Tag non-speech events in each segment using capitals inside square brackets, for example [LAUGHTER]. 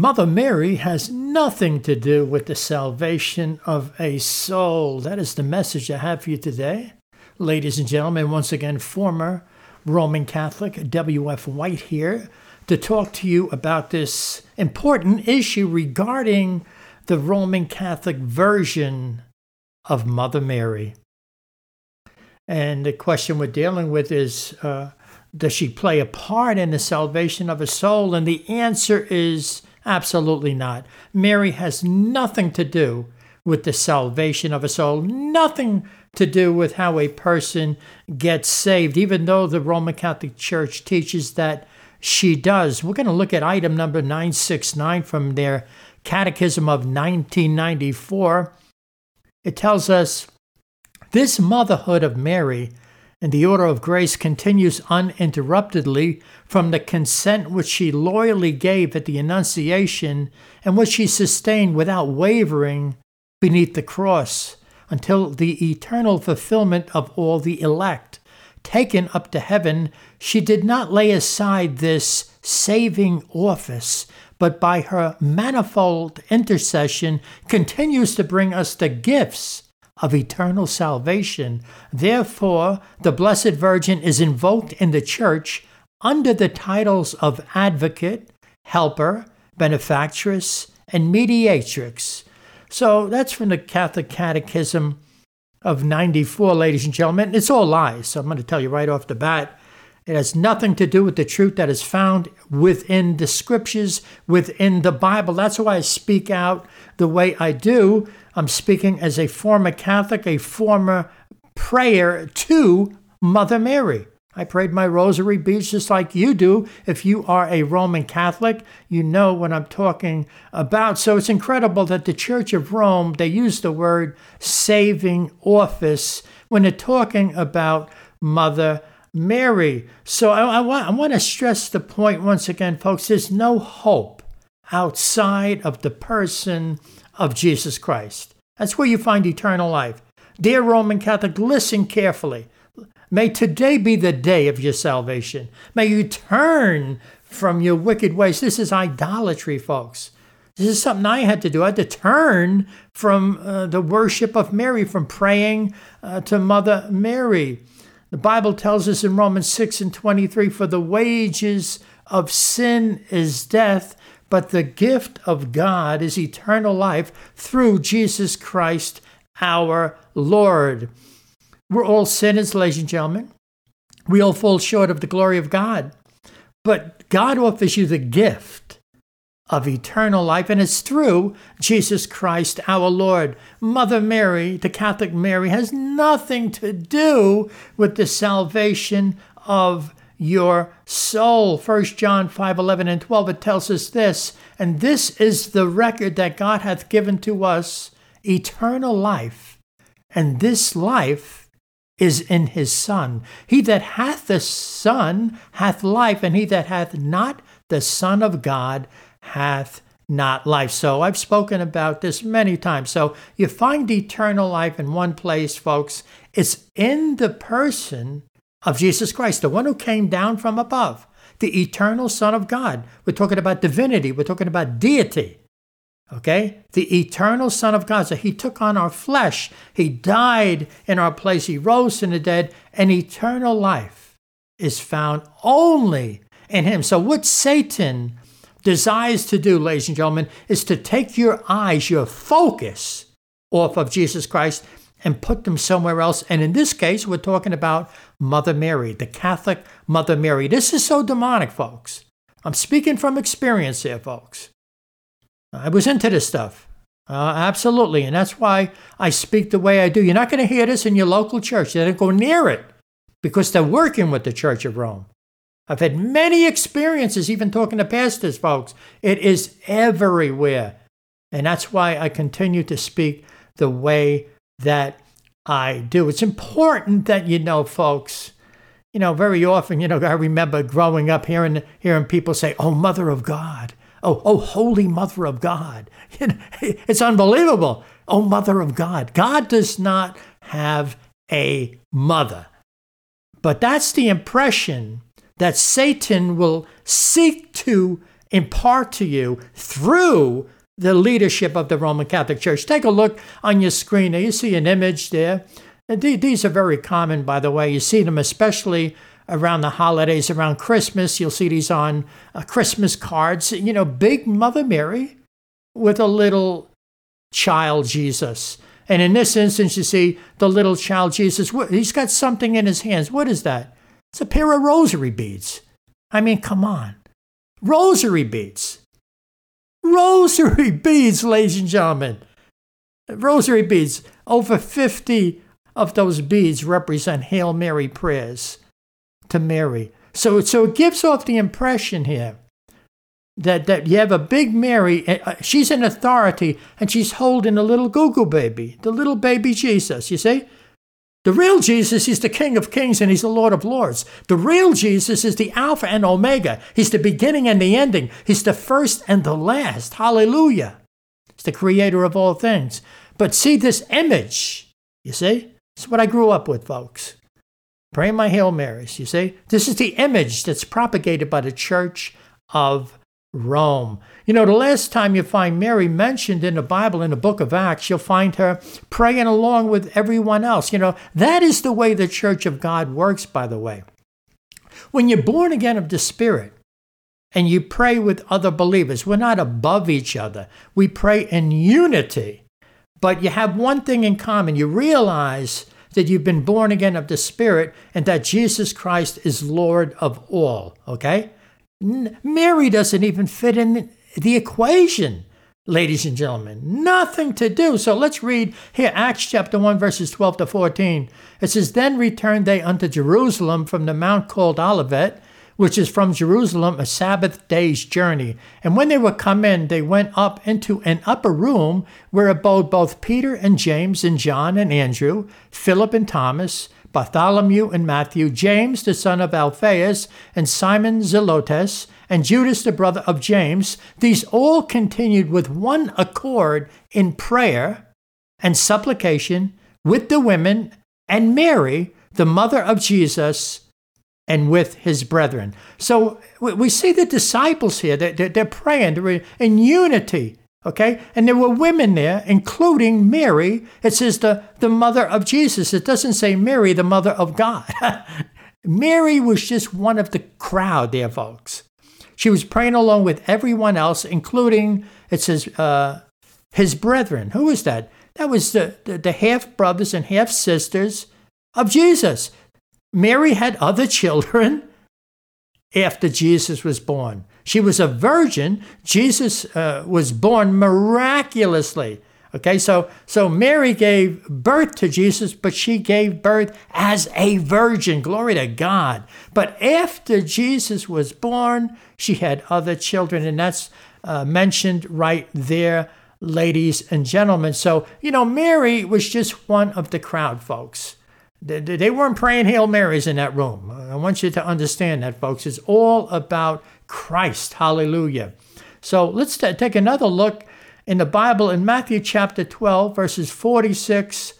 Mother Mary has nothing to do with the salvation of a soul. That is the message I have for you today. Ladies and gentlemen, once again, former Roman Catholic W.F. White here to talk to you about this important issue regarding the Roman Catholic version of Mother Mary. And the question we're dealing with is uh, Does she play a part in the salvation of a soul? And the answer is Absolutely not. Mary has nothing to do with the salvation of a soul, nothing to do with how a person gets saved, even though the Roman Catholic Church teaches that she does. We're going to look at item number 969 from their Catechism of 1994. It tells us this motherhood of Mary and the order of grace continues uninterruptedly from the consent which she loyally gave at the Annunciation and which she sustained without wavering beneath the cross until the eternal fulfillment of all the elect. Taken up to heaven, she did not lay aside this saving office, but by her manifold intercession continues to bring us the gifts of eternal salvation. Therefore, the Blessed Virgin is invoked in the Church under the titles of Advocate, Helper, Benefactress, and Mediatrix. So that's from the Catholic Catechism of 94, ladies and gentlemen. It's all lies. So I'm going to tell you right off the bat. It has nothing to do with the truth that is found within the scriptures, within the Bible. That's why I speak out the way I do. I'm speaking as a former Catholic, a former prayer to Mother Mary. I prayed my rosary beads just like you do. If you are a Roman Catholic, you know what I'm talking about. So it's incredible that the Church of Rome, they use the word saving office when they're talking about Mother Mary. So I, I, want, I want to stress the point once again, folks there's no hope outside of the person of Jesus Christ. That's where you find eternal life. Dear Roman Catholic, listen carefully. May today be the day of your salvation. May you turn from your wicked ways. This is idolatry, folks. This is something I had to do. I had to turn from uh, the worship of Mary, from praying uh, to Mother Mary. The Bible tells us in Romans 6 and 23 For the wages of sin is death, but the gift of God is eternal life through Jesus Christ our Lord. We're all sinners, ladies and gentlemen. We all fall short of the glory of God. But God offers you the gift of eternal life, and it's through Jesus Christ our Lord. Mother Mary, the Catholic Mary, has nothing to do with the salvation of your soul. 1 John 5 11 and 12, it tells us this, and this is the record that God hath given to us eternal life, and this life is in his Son. He that hath the Son hath life, and he that hath not the Son of God hath not life. So I've spoken about this many times. So you find eternal life in one place, folks. It's in the person of Jesus Christ, the one who came down from above, the eternal Son of God. We're talking about divinity, we're talking about deity. Okay? The eternal Son of God. So he took on our flesh, he died in our place, he rose from the dead, and eternal life is found only in him. So, what Satan desires to do, ladies and gentlemen, is to take your eyes, your focus off of Jesus Christ and put them somewhere else. And in this case, we're talking about Mother Mary, the Catholic Mother Mary. This is so demonic, folks. I'm speaking from experience here, folks. I was into this stuff. Uh, absolutely. And that's why I speak the way I do. You're not going to hear this in your local church. They don't go near it because they're working with the Church of Rome. I've had many experiences, even talking to pastors, folks. It is everywhere. And that's why I continue to speak the way that I do. It's important that you know, folks. You know, very often, you know, I remember growing up hearing hearing people say, "Oh, Mother of God," "Oh, oh, Holy Mother of God." [LAUGHS] You know, [LAUGHS] it's unbelievable. Oh, Mother of God. God does not have a mother, but that's the impression that Satan will seek to impart to you through the leadership of the Roman Catholic Church. Take a look on your screen. You see an image there. These are very common, by the way. You see them especially around the holidays, around Christmas. You'll see these on uh, Christmas cards. You know, big Mother Mary with a little child Jesus. And in this instance, you see the little child Jesus. He's got something in his hands. What is that? It's a pair of rosary beads. I mean, come on. Rosary beads. Rosary beads, ladies and gentlemen. Rosary beads. Over 50 of those beads represent Hail Mary prayers to Mary. So, so it gives off the impression here that, that you have a big Mary, uh, she's an authority, and she's holding a little Google baby, the little baby Jesus, you see? The real Jesus is the King of Kings and He's the Lord of Lords. The real Jesus is the Alpha and Omega. He's the beginning and the ending. He's the first and the last. Hallelujah. He's the creator of all things. But see this image, you see? It's what I grew up with, folks. Pray my Hail Marys, you see? This is the image that's propagated by the Church of Rome. You know, the last time you find Mary mentioned in the Bible, in the book of Acts, you'll find her praying along with everyone else. You know, that is the way the church of God works, by the way. When you're born again of the Spirit and you pray with other believers, we're not above each other. We pray in unity, but you have one thing in common. You realize that you've been born again of the Spirit and that Jesus Christ is Lord of all, okay? Mary doesn't even fit in the equation, ladies and gentlemen. Nothing to do. So let's read here Acts chapter 1, verses 12 to 14. It says, Then returned they unto Jerusalem from the mount called Olivet, which is from Jerusalem a Sabbath day's journey. And when they were come in, they went up into an upper room where abode both Peter and James and John and Andrew, Philip and Thomas Bartholomew and Matthew, James the son of Alphaeus, and Simon Zelotes, and Judas the brother of James, these all continued with one accord in prayer and supplication with the women and Mary, the mother of Jesus, and with his brethren. So we see the disciples here, they're, praying, they're in unity Okay? And there were women there, including Mary. It says the, the mother of Jesus. It doesn't say Mary, the mother of God. [LAUGHS] Mary was just one of the crowd there, folks. She was praying along with everyone else, including, it says, uh, his brethren. Who was that? That was the, the, the half brothers and half sisters of Jesus. Mary had other [LAUGHS] children after Jesus was born. She was a virgin. Jesus uh, was born miraculously. Okay, so so Mary gave birth to Jesus, but she gave birth as a virgin. Glory to God. But after Jesus was born, she had other children, and that's uh, mentioned right there, ladies and gentlemen. So you know, Mary was just one of the crowd, folks. They weren't praying Hail Marys in that room. I want you to understand that, folks. It's all about Christ. Hallelujah. So let's t- take another look in the Bible in Matthew chapter 12, verses 46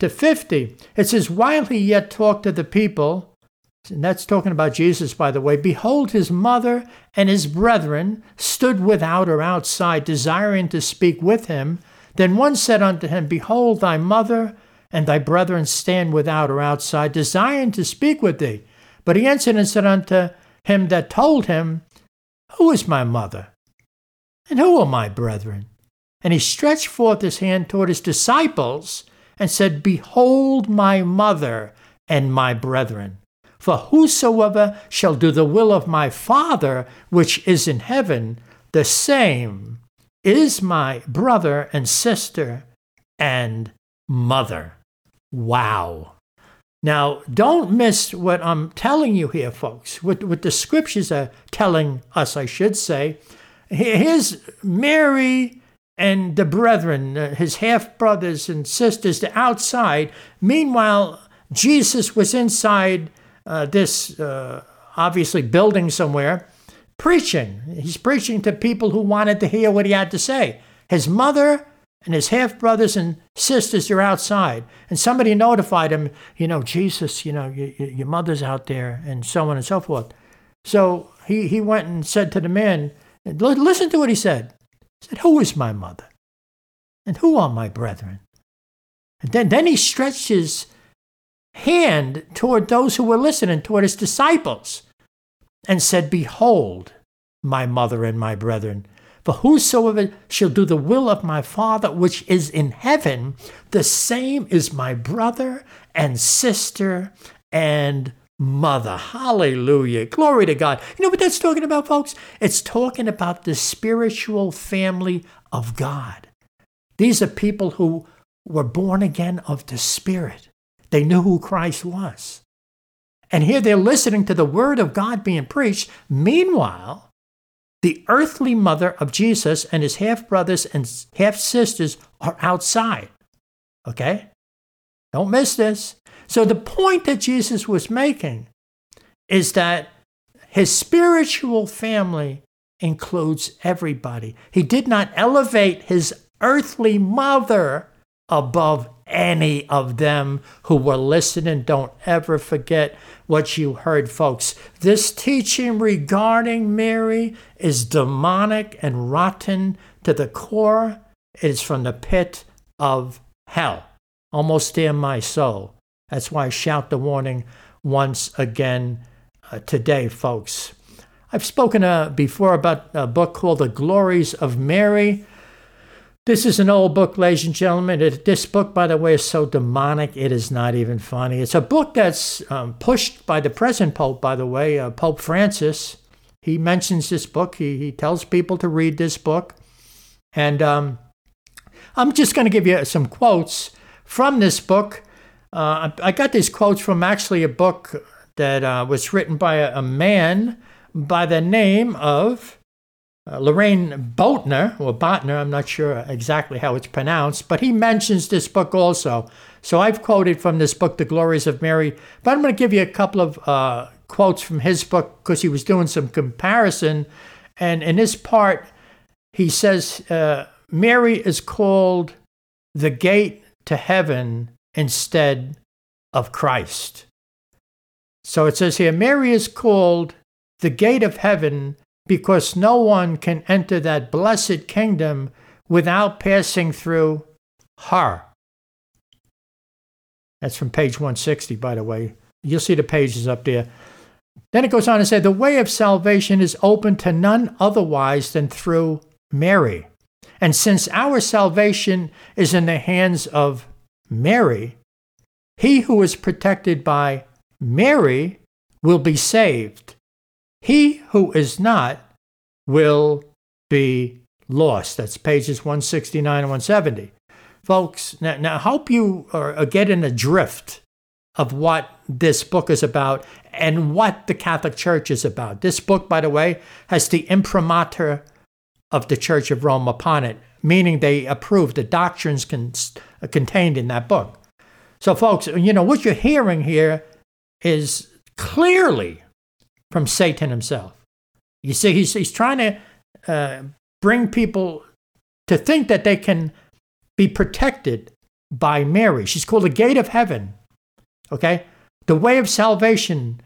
to 50. It says, While he yet talked to the people, and that's talking about Jesus, by the way, behold, his mother and his brethren stood without or outside, desiring to speak with him. Then one said unto him, Behold, thy mother and thy brethren stand without or outside, desiring to speak with thee. But he answered and said unto him that told him, Who is my mother? And who are my brethren? And he stretched forth his hand toward his disciples and said, Behold my mother and my brethren. For whosoever shall do the will of my Father which is in heaven, the same is my brother and sister and mother. Wow. Now, don't miss what I'm telling you here, folks, what, what the scriptures are telling us, I should say. Here's Mary and the brethren, uh, his half brothers and sisters, the outside. Meanwhile, Jesus was inside uh, this, uh, obviously, building somewhere, preaching. He's preaching to people who wanted to hear what he had to say. His mother and his half brothers and sisters are outside. And somebody notified him, you know, Jesus, you know, your, your mother's out there, and so on and so forth. So he, he went and said to the man, Listen to what he said. He said, Who is my mother? And who are my brethren? And then, then he stretched his hand toward those who were listening, toward his disciples, and said, Behold, my mother and my brethren. For whosoever shall do the will of my Father which is in heaven, the same is my brother and sister and mother. Hallelujah. Glory to God. You know what that's talking about, folks? It's talking about the spiritual family of God. These are people who were born again of the Spirit. They knew who Christ was. And here they're listening to the word of God being preached. Meanwhile, the earthly mother of Jesus and his half brothers and half sisters are outside. Okay? Don't miss this. So, the point that Jesus was making is that his spiritual family includes everybody. He did not elevate his earthly mother above any of them who were listening. Don't ever forget what you heard, folks. This teaching regarding Mary is demonic and rotten to the core. It is from the pit of hell, almost damn my soul. That's why I shout the warning once again uh, today, folks. I've spoken uh, before about a book called The Glories of Mary. This is an old book, ladies and gentlemen. It, this book, by the way, is so demonic, it is not even funny. It's a book that's um, pushed by the present Pope, by the way, uh, Pope Francis. He mentions this book, he, he tells people to read this book. And um, I'm just going to give you some quotes from this book. Uh, I got these quotes from actually a book that uh, was written by a, a man by the name of uh, Loraine Boettner, or Botner, I'm not sure exactly how it's pronounced, but he mentions this book also. So I've quoted from this book, The Glories of Mary, but I'm going to give you a couple of uh, quotes from his book because he was doing some comparison. And in this part, he says uh, Mary is called the gate to heaven instead of Christ. So it says here Mary is called the gate of heaven because no one can enter that blessed kingdom without passing through her. That's from page 160, by the way. You'll see the pages up there. Then it goes on to say, The way of salvation is open to none otherwise than through Mary. And since our salvation is in the hands of Mary, he who is protected by Mary will be saved he who is not will be lost. That's pages 169 and 170. Folks, now, now hope you are getting a drift of what this book is about and what the Catholic Church is about. This book, by the way, has the imprimatur of the Church of Rome upon it, meaning they approve the doctrines con- contained in that book. So, folks, you know, what you're hearing here is clearly from Satan himself. You see, he's, he's trying to uh, bring people to think that they can be protected by Mary. She's called the gate of heaven. Okay? The way of salvation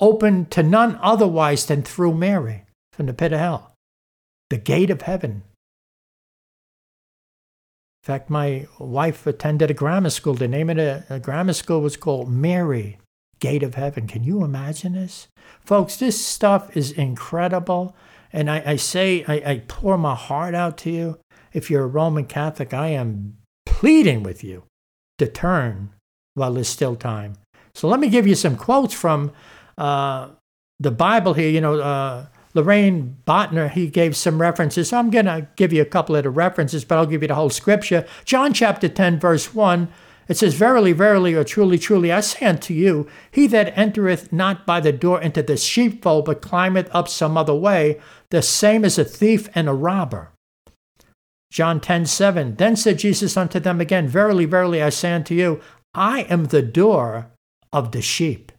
open to none otherwise than through Mary from the pit of hell. The gate of heaven. In fact, my wife attended a grammar school. The name of the grammar school was called Mary gate of heaven. Can you imagine this? Folks, this stuff is incredible. And I, I say, I, I pour my heart out to you. If you're a Roman Catholic, I am pleading with you to turn while there's still time. So let me give you some quotes from uh, the Bible here. You know, uh, Loraine Boettner, he gave some references. So I'm going to give you a couple of the references, but I'll give you the whole scripture. John chapter 10, verse 1 it says, Verily, verily, or truly, truly, I say unto you, he that entereth not by the door into the sheepfold, but climbeth up some other way, the same is a thief and a robber. John 10 7. Then said Jesus unto them again, Verily, verily, I say unto you, I am the door of the sheep.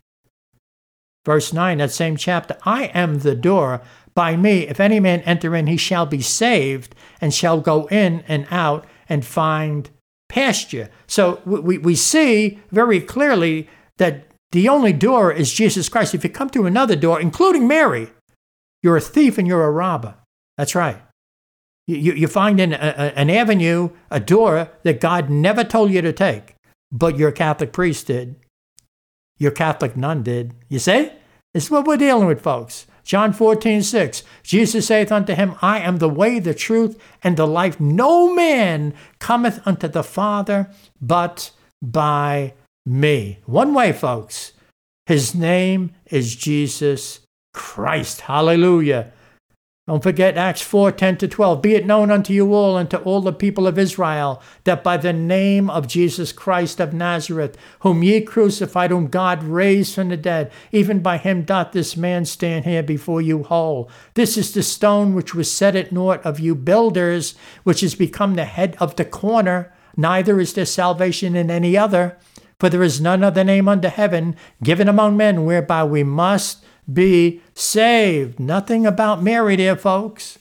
Verse 9, that same chapter, I am the door. By me, if any man enter in, he shall be saved, and shall go in and out and find pasture. So we, we see very clearly that the only door is Jesus Christ. If you come through another door, including Mary, you're a thief and you're a robber. That's right. You, you find an, a, an avenue, a door that God never told you to take, but your Catholic priest did. Your Catholic nun did. You see? This is what we're dealing with, folks. John 14, 6. Jesus saith unto him, I am the way, the truth, and the life. No man cometh unto the Father but by me. One way, folks. His name is Jesus Christ. Hallelujah. Don't forget Acts 4 10 to 12. Be it known unto you all and to all the people of Israel that by the name of Jesus Christ of Nazareth, whom ye crucified, whom God raised from the dead, even by him doth this man stand here before you whole. This is the stone which was set at naught of you builders, which is become the head of the corner. Neither is there salvation in any other, for there is none other name under heaven given among men whereby we must be saved. Nothing about Mary there, folks.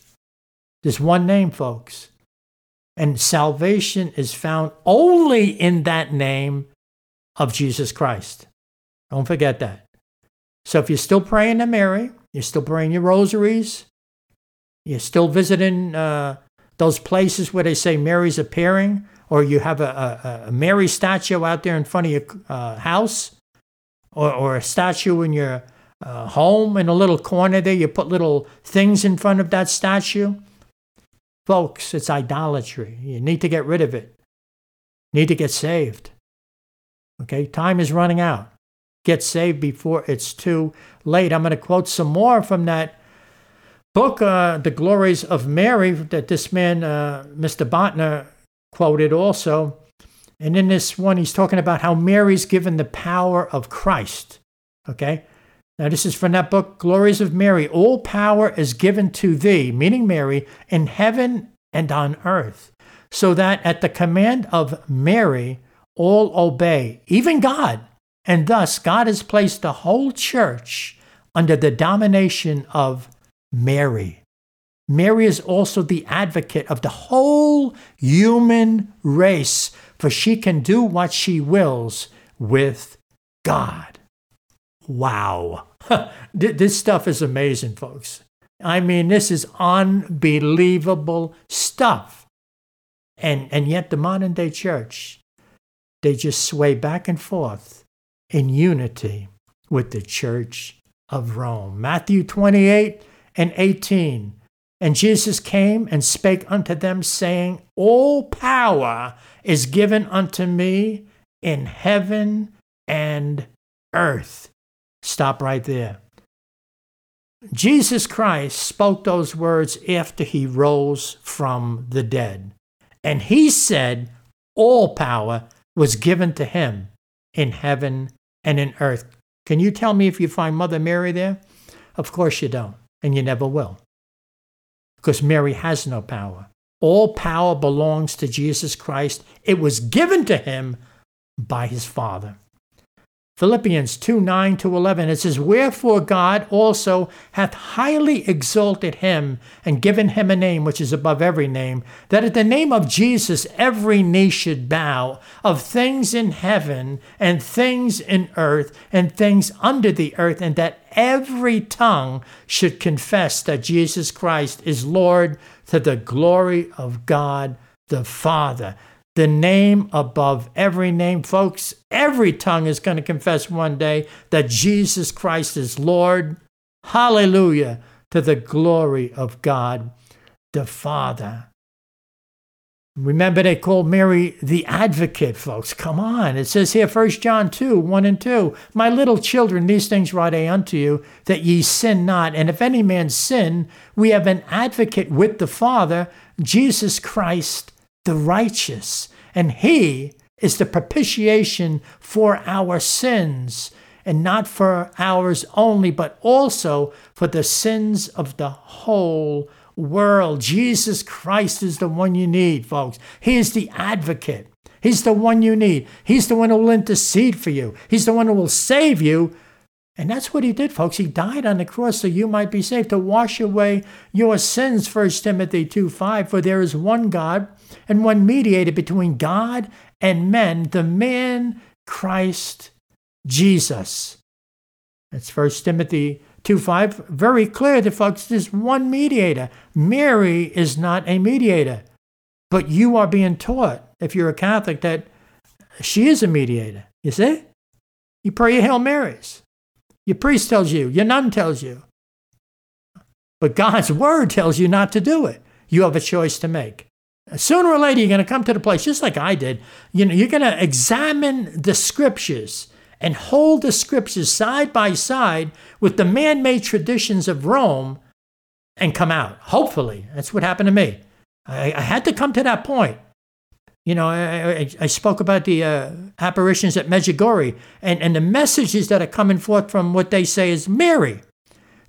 Just one name, folks. And salvation is found only in that name of Jesus Christ. Don't forget that. So if you're still praying to Mary, you're still praying your rosaries, you're still visiting uh, those places where they say Mary's appearing, or you have a, a, a Mary statue out there in front of your uh, house, or, or a statue in your uh, home in a little corner there. You put little things in front of that statue. Folks, it's idolatry. You need to get rid of it. Need to get saved. Okay, time is running out. Get saved before it's too late. I'm going to quote some more from that book, uh, The Glories of Mary, that this man, uh, Mr. Bontner, quoted also. And in this one, he's talking about how Mary's given the power of Christ. Okay? Now, this is from that book, Glories of Mary. All power is given to thee, meaning Mary, in heaven and on earth, so that at the command of Mary, all obey, even God. And thus, God has placed the whole church under the domination of Mary. Mary is also the advocate of the whole human race, for she can do what she wills with God. Wow. [LAUGHS] this stuff is amazing, folks. I mean, this is unbelievable stuff. And, and yet, the modern day church, they just sway back and forth in unity with the church of Rome. Matthew 28 and 18. And Jesus came and spake unto them, saying, All power is given unto me in heaven and earth. Stop right there. Jesus Christ spoke those words after he rose from the dead. And he said all power was given to him in heaven and in earth. Can you tell me if you find Mother Mary there? Of course you don't, and you never will. Because Mary has no power. All power belongs to Jesus Christ. It was given to him by his Father. Philippians 2 9 to 11, it says, Wherefore God also hath highly exalted him and given him a name which is above every name, that at the name of Jesus every knee should bow, of things in heaven and things in earth and things under the earth, and that every tongue should confess that Jesus Christ is Lord to the glory of God the Father the name above every name. Folks, every tongue is going to confess one day that Jesus Christ is Lord. Hallelujah to the glory of God the Father. Remember, they called Mary the advocate, folks. Come on. It says here, 1 John 2 1 and 2. My little children, these things write I unto you, that ye sin not. And if any man sin, we have an advocate with the Father, Jesus Christ the righteous, and he is the propitiation for our sins, and not for ours only, but also for the sins of the whole world. Jesus Christ is the one you need, folks. He is the advocate. He's the one you need. He's the one who will intercede for you. He's the one who will save you and that's what he did, folks. He died on the cross so you might be saved, to wash away your sins, 1 Timothy 2 5. For there is one God and one mediator between God and men, the man Christ Jesus. That's 1 Timothy 2 5, very clear that, folks, there's one mediator. Mary is not a mediator. But you are being taught, if you're a Catholic, that she is a mediator. You see? You pray your Hail Marys. Your priest tells you, your nun tells you. But God's word tells you not to do it. You have a choice to make. Sooner or later, you're going to come to the place, just like I did. You know, you're going to examine the scriptures and hold the scriptures side by side with the man made traditions of Rome and come out. Hopefully. That's what happened to me. I, I had to come to that point. You know, I, I, I spoke about the uh, apparitions at Medjugorje and, and the messages that are coming forth from what they say is Mary.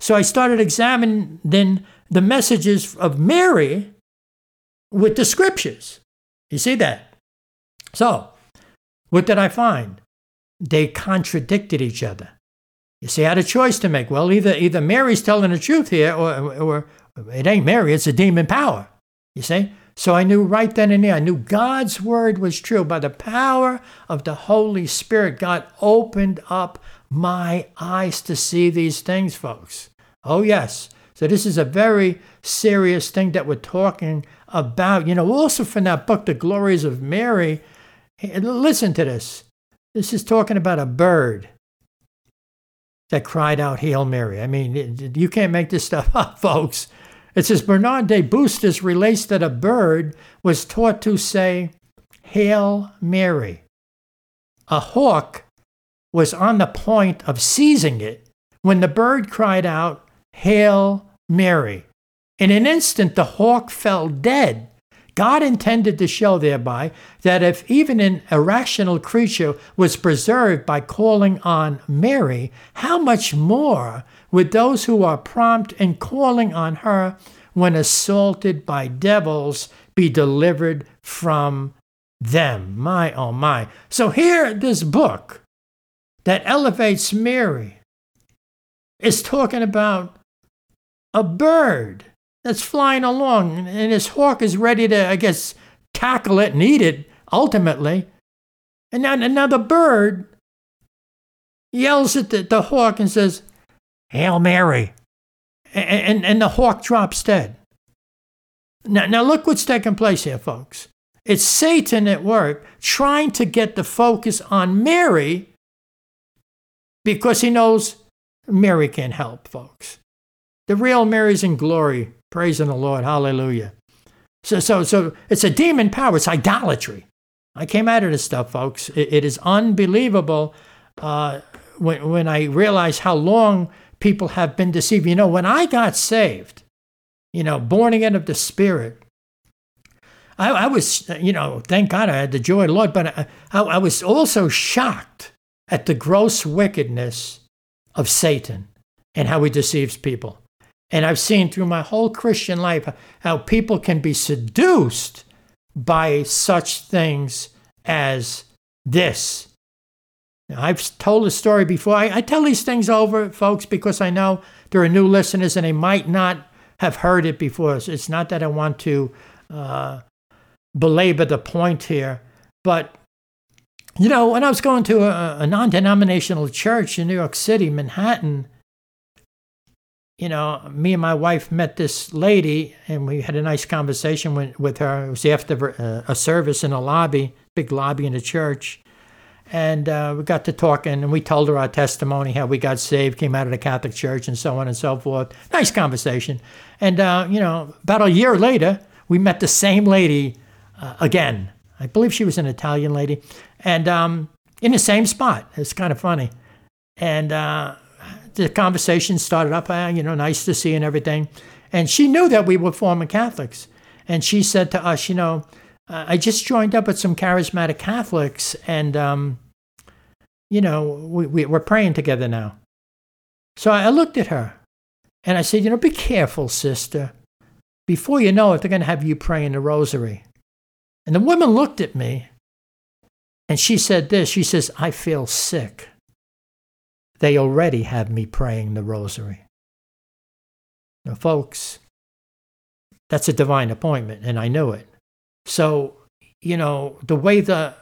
So I started examining then the messages of Mary with the scriptures. You see that? So, what did I find? They contradicted each other. You see, I had a choice to make. Well, either either Mary's telling the truth here, or, or it ain't Mary, it's a demon power. You see? So I knew right then and there, I knew God's word was true. By the power of the Holy Spirit, God opened up my eyes to see these things, folks. Oh, yes. So this is a very serious thing that we're talking about. You know, also from that book, The Glories of Mary, listen to this. This is talking about a bird that cried out, Hail Mary. I mean, you can't make this stuff [LAUGHS] up, folks. It says Bernard de Bustos relates that a bird was taught to say, Hail Mary. A hawk was on the point of seizing it when the bird cried out, Hail Mary. In an instant, the hawk fell dead God intended to show thereby that if even an irrational creature was preserved by calling on Mary, how much more would those who are prompt in calling on her when assaulted by devils be delivered from them? My, oh my. So here, this book that elevates Mary is talking about a bird that's flying along, and his hawk is ready to, I guess, tackle it and eat it ultimately. And now, and now the bird yells at the, the hawk and says, Hail Mary. And, and, and the hawk drops dead. Now, now, look what's taking place here, folks. It's Satan at work trying to get the focus on Mary because he knows Mary can help, folks. The real Mary's in glory Praising the Lord. Hallelujah. So, so, so it's a demon power. It's idolatry. I came out of this stuff, folks. it, it is unbelievable uh, when, when I realize how long people have been deceived. You know, when I got saved, you know, born again of the Spirit, I, I was, you know, thank God I had the joy of the Lord, but I, I, I was also shocked at the gross wickedness of Satan and how he deceives people. And I've seen through my whole Christian life how people can be seduced by such things as this. Now, I've told a story before. I, I, tell these things over, folks, because I know there are new listeners and they might not have heard it before. So it's not that I want to uh, belabor the point here, but you know, when I was going to a, a non denominational church in New York City, Manhattan, you know, me and my wife met this lady and we had a nice conversation with, with her. It was after uh, a service in a lobby, big lobby in the church. And uh, we got to talking and we told her our testimony, how we got saved, came out of the Catholic Church, and so on and so forth. Nice conversation. And, uh, you know, about a year later, we met the same lady uh, again. I believe she was an Italian lady. And um, in the same spot. It's kind of funny. And uh, the conversation started up, uh, you know, nice to see and everything. And she knew that we were former Catholics. And she said to us, you know, I just joined up with some charismatic Catholics and, um, you know, we, we, we're praying together now. So I looked at her and I said, you know, be careful, sister. Before you know it, they're going to have you praying the rosary. And the woman looked at me and she said this She says, I feel sick they already have me praying the rosary. Now, folks, that's a divine appointment, and I knew it. So, you know, the way the,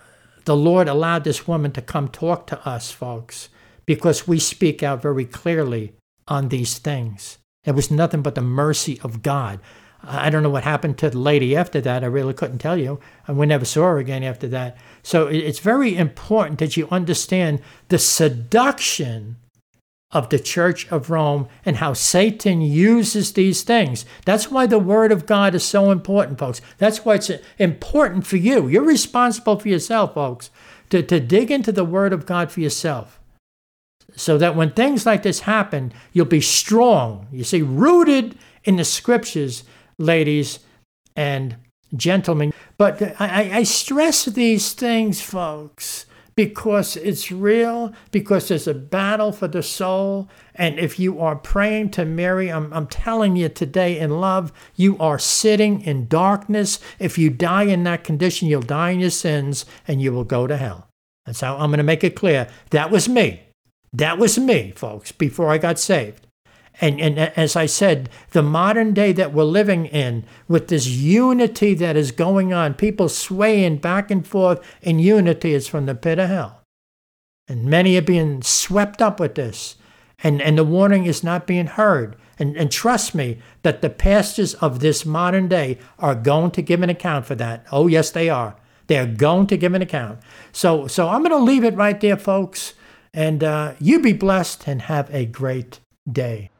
the Lord allowed this woman to come talk to us, folks, because we speak out very clearly on these things. It was nothing but the mercy of God. I don't know what happened to the lady after that. I really couldn't tell you. And we never saw her again after that. So it's very important that you understand the seduction of the Church of Rome and how Satan uses these things. That's why the Word of God is so important, folks. That's why it's important for you. You're responsible for yourself, folks, to, to dig into the Word of God for yourself. So that when things like this happen, you'll be strong. You see, rooted in the scriptures, ladies and gentlemen. But I, I stress these things, folks because it's real, because there's a battle for the soul. And if you are praying to Mary, I'm, I'm telling you today in love, you are sitting in darkness. If you die in that condition, you'll die in your sins and you will go to hell. That's how I'm going to make it clear. That was me. That was me, folks, before I got saved. And, and as I said, the modern day that we're living in, with this unity that is going on, people swaying back and forth in unity, is from the pit of hell. And many are being swept up with this. And, and the warning is not being heard. And, and trust me that the pastors of this modern day are going to give an account for that. Oh, yes, they are. They're going to give an account. So, so I'm going to leave it right there, folks. And uh, you be blessed and have a great day.